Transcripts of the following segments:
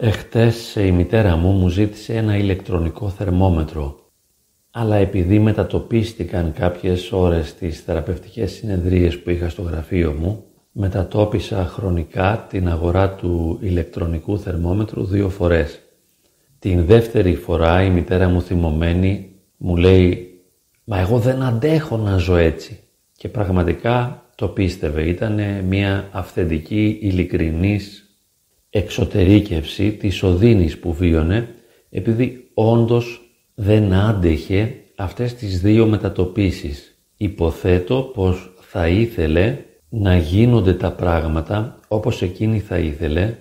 Εχθές η μητέρα μου μου ζήτησε ένα ηλεκτρονικό θερμόμετρο, αλλά επειδή μετατοπίστηκαν κάποιες ώρες στις θεραπευτικές συνεδρίες που είχα στο γραφείο μου, μετατόπισα χρονικά την αγορά του ηλεκτρονικού θερμόμετρου δύο φορές. Την δεύτερη φορά η μητέρα μου θυμωμένη μου λέει «Μα εγώ δεν αντέχω να ζω έτσι». Και πραγματικά το πίστευε. Ήταν μια αυθεντική, ειλικρινής εξωτερήκευση της οδύνης που βίωνε επειδή όντως δεν άντεχε αυτές τις δύο μετατοπίσεις. Υποθέτω πως θα ήθελε να γίνονται τα πράγματα όπως εκείνη θα ήθελε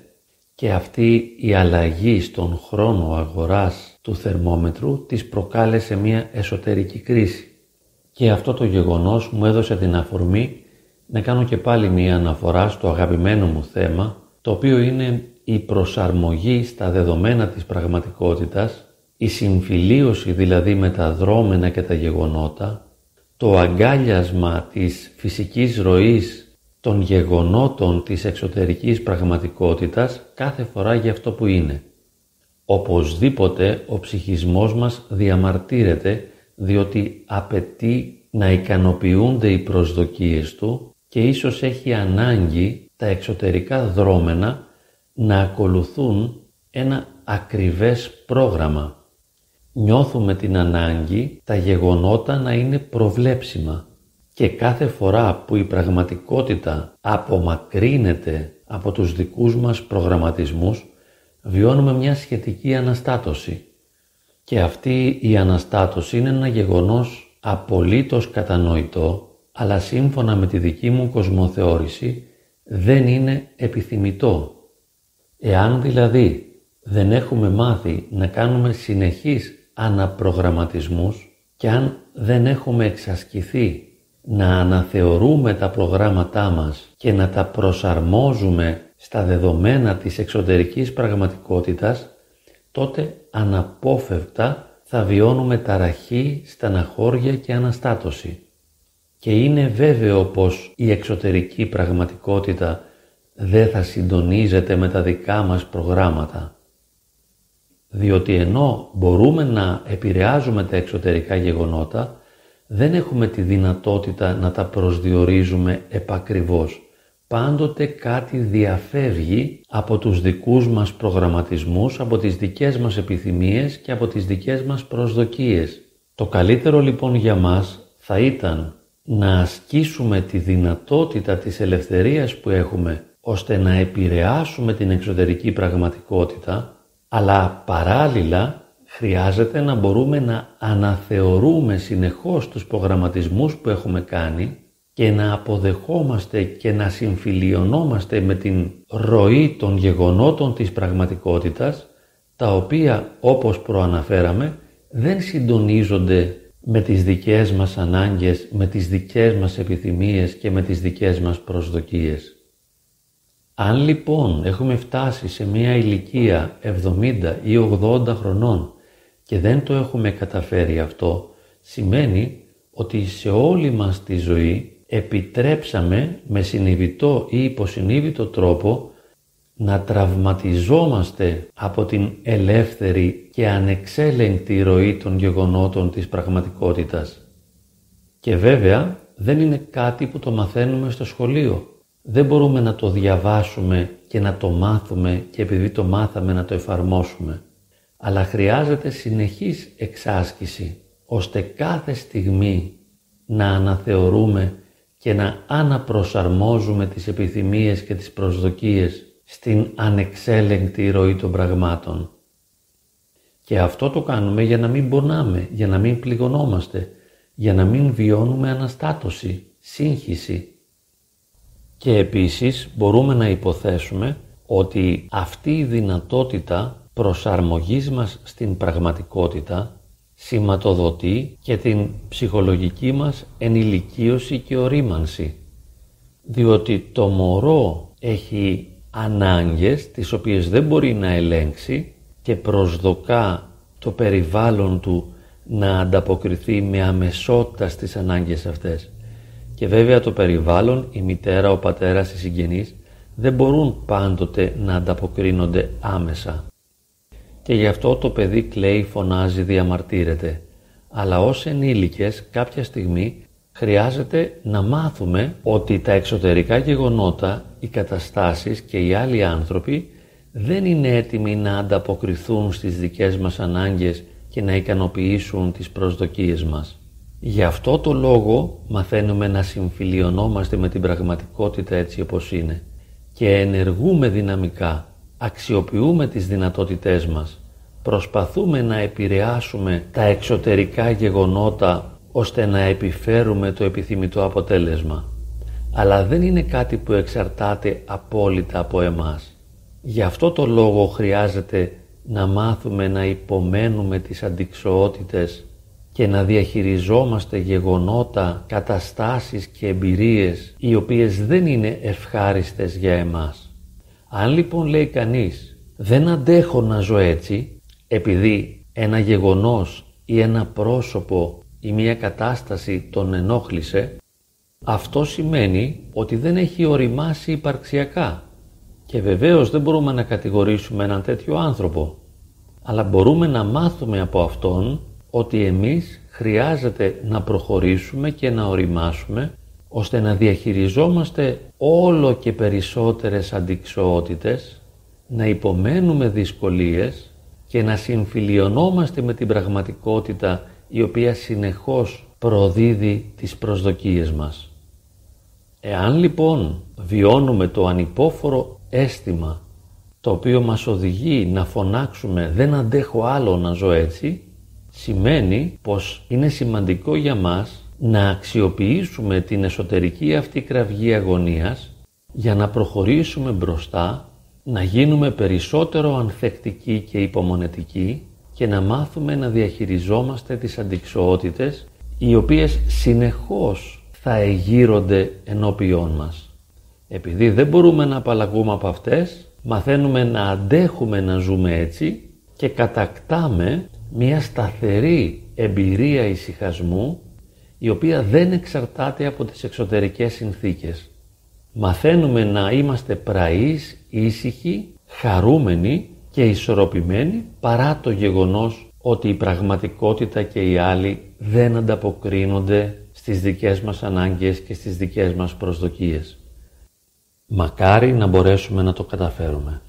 και αυτή η αλλαγή στον χρόνο αγοράς του θερμόμετρου της προκάλεσε μια εσωτερική κρίση. Και αυτό το γεγονός μου έδωσε την αφορμή να κάνω και πάλι μια αναφορά στο αγαπημένο μου θέμα, το οποίο είναι η προσαρμογή στα δεδομένα της πραγματικότητας, η συμφιλίωση δηλαδή με τα δρόμενα και τα γεγονότα, το αγκάλιασμα της φυσικής ροής των γεγονότων της εξωτερικής πραγματικότητας κάθε φορά για αυτό που είναι. Οπωσδήποτε ο ψυχισμός μας διαμαρτύρεται διότι απαιτεί να ικανοποιούνται οι προσδοκίες του και ίσως έχει ανάγκη τα εξωτερικά δρόμενα να ακολουθούν ένα ακριβές πρόγραμμα. Νιώθουμε την ανάγκη τα γεγονότα να είναι προβλέψιμα και κάθε φορά που η πραγματικότητα απομακρύνεται από τους δικούς μας προγραμματισμούς βιώνουμε μια σχετική αναστάτωση. Και αυτή η αναστάτωση είναι ένα γεγονός απολύτως κατανοητό αλλά σύμφωνα με τη δική μου κοσμοθεώρηση δεν είναι επιθυμητό. Εάν δηλαδή δεν έχουμε μάθει να κάνουμε συνεχείς αναπρογραμματισμούς και αν δεν έχουμε εξασκηθεί να αναθεωρούμε τα προγράμματά μας και να τα προσαρμόζουμε στα δεδομένα της εξωτερικής πραγματικότητας, τότε αναπόφευκτα θα βιώνουμε ταραχή, στεναχώρια και αναστάτωση και είναι βέβαιο πως η εξωτερική πραγματικότητα δεν θα συντονίζεται με τα δικά μας προγράμματα. Διότι ενώ μπορούμε να επηρεάζουμε τα εξωτερικά γεγονότα, δεν έχουμε τη δυνατότητα να τα προσδιορίζουμε επακριβώς. Πάντοτε κάτι διαφεύγει από τους δικούς μας προγραμματισμούς, από τις δικές μας επιθυμίες και από τις δικές μας προσδοκίες. Το καλύτερο λοιπόν για μας θα ήταν να ασκήσουμε τη δυνατότητα της ελευθερίας που έχουμε ώστε να επηρεάσουμε την εξωτερική πραγματικότητα, αλλά παράλληλα χρειάζεται να μπορούμε να αναθεωρούμε συνεχώς τους προγραμματισμούς που έχουμε κάνει και να αποδεχόμαστε και να συμφιλιωνόμαστε με την ροή των γεγονότων της πραγματικότητας, τα οποία όπως προαναφέραμε δεν συντονίζονται με τις δικές μας ανάγκες, με τις δικές μας επιθυμίες και με τις δικές μας προσδοκίες. Αν λοιπόν έχουμε φτάσει σε μια ηλικία 70 ή 80 χρονών και δεν το έχουμε καταφέρει αυτό, σημαίνει ότι σε όλη μας τη ζωή επιτρέψαμε με συνειδητό ή υποσυνείδητο τρόπο να τραυματιζόμαστε από την ελεύθερη και ανεξέλεγκτη ροή των γεγονότων της πραγματικότητας. Και βέβαια δεν είναι κάτι που το μαθαίνουμε στο σχολείο. Δεν μπορούμε να το διαβάσουμε και να το μάθουμε και επειδή το μάθαμε να το εφαρμόσουμε. Αλλά χρειάζεται συνεχής εξάσκηση ώστε κάθε στιγμή να αναθεωρούμε και να αναπροσαρμόζουμε τις επιθυμίες και τις προσδοκίες στην ανεξέλεγκτη ροή των πραγμάτων. Και αυτό το κάνουμε για να μην πονάμε, για να μην πληγωνόμαστε, για να μην βιώνουμε αναστάτωση, σύγχυση. Και επίσης μπορούμε να υποθέσουμε ότι αυτή η δυνατότητα προσαρμογής μας στην πραγματικότητα σηματοδοτεί και την ψυχολογική μας ενηλικίωση και ορίμανση. Διότι το μωρό έχει ανάγκες τις οποίες δεν μπορεί να ελέγξει και προσδοκά το περιβάλλον του να ανταποκριθεί με αμεσότητα στις ανάγκες αυτές. Και βέβαια το περιβάλλον, η μητέρα, ο πατέρας, οι συγγενείς δεν μπορούν πάντοτε να ανταποκρίνονται άμεσα. Και γι' αυτό το παιδί κλαίει, φωνάζει, διαμαρτύρεται. Αλλά ως ενήλικες κάποια στιγμή χρειάζεται να μάθουμε ότι τα εξωτερικά γεγονότα, οι καταστάσεις και οι άλλοι άνθρωποι δεν είναι έτοιμοι να ανταποκριθούν στις δικές μας ανάγκες και να ικανοποιήσουν τις προσδοκίες μας. Γι' αυτό το λόγο μαθαίνουμε να συμφιλιωνόμαστε με την πραγματικότητα έτσι όπως είναι και ενεργούμε δυναμικά, αξιοποιούμε τις δυνατότητές μας, προσπαθούμε να επηρεάσουμε τα εξωτερικά γεγονότα ώστε να επιφέρουμε το επιθυμητό αποτέλεσμα. Αλλά δεν είναι κάτι που εξαρτάται απόλυτα από εμάς. Γι' αυτό το λόγο χρειάζεται να μάθουμε να υπομένουμε τις αντικσοότητες και να διαχειριζόμαστε γεγονότα, καταστάσεις και εμπειρίες οι οποίες δεν είναι ευχάριστες για εμάς. Αν λοιπόν λέει κανείς δεν αντέχω να ζω έτσι επειδή ένα γεγονός ή ένα πρόσωπο ή μια κατάσταση τον ενόχλησε αυτό σημαίνει ότι δεν έχει οριμάσει υπαρξιακά. Και βεβαίως δεν μπορούμε να κατηγορήσουμε έναν τέτοιο άνθρωπο. Αλλά μπορούμε να μάθουμε από αυτόν ότι εμείς χρειάζεται να προχωρήσουμε και να οριμάσουμε ώστε να διαχειριζόμαστε όλο και περισσότερες αντικσοότητες, να υπομένουμε δυσκολίες και να συμφιλιωνόμαστε με την πραγματικότητα η οποία συνεχώς προδίδει τις προσδοκίες μας. Εάν λοιπόν βιώνουμε το ανυπόφορο αίσθημα το οποίο μας οδηγεί να φωνάξουμε «δεν αντέχω άλλο να ζω έτσι», σημαίνει πως είναι σημαντικό για μας να αξιοποιήσουμε την εσωτερική αυτή κραυγή αγωνίας για να προχωρήσουμε μπροστά, να γίνουμε περισσότερο ανθεκτικοί και υπομονετικοί και να μάθουμε να διαχειριζόμαστε τις αντικσοότητες οι οποίες συνεχώς θα εγείρονται ενώπιόν μας. Επειδή δεν μπορούμε να απαλλαγούμε από αυτές, μαθαίνουμε να αντέχουμε να ζούμε έτσι και κατακτάμε μια σταθερή εμπειρία ησυχασμού η οποία δεν εξαρτάται από τις εξωτερικές συνθήκες. Μαθαίνουμε να είμαστε πραείς, ήσυχοι, χαρούμενοι και ισορροπημένοι παρά το γεγονός ότι η πραγματικότητα και οι άλλοι δεν ανταποκρίνονται στις δικές μας ανάγκες και στις δικές μας προσδοκίες. Μακάρι να μπορέσουμε να το καταφέρουμε.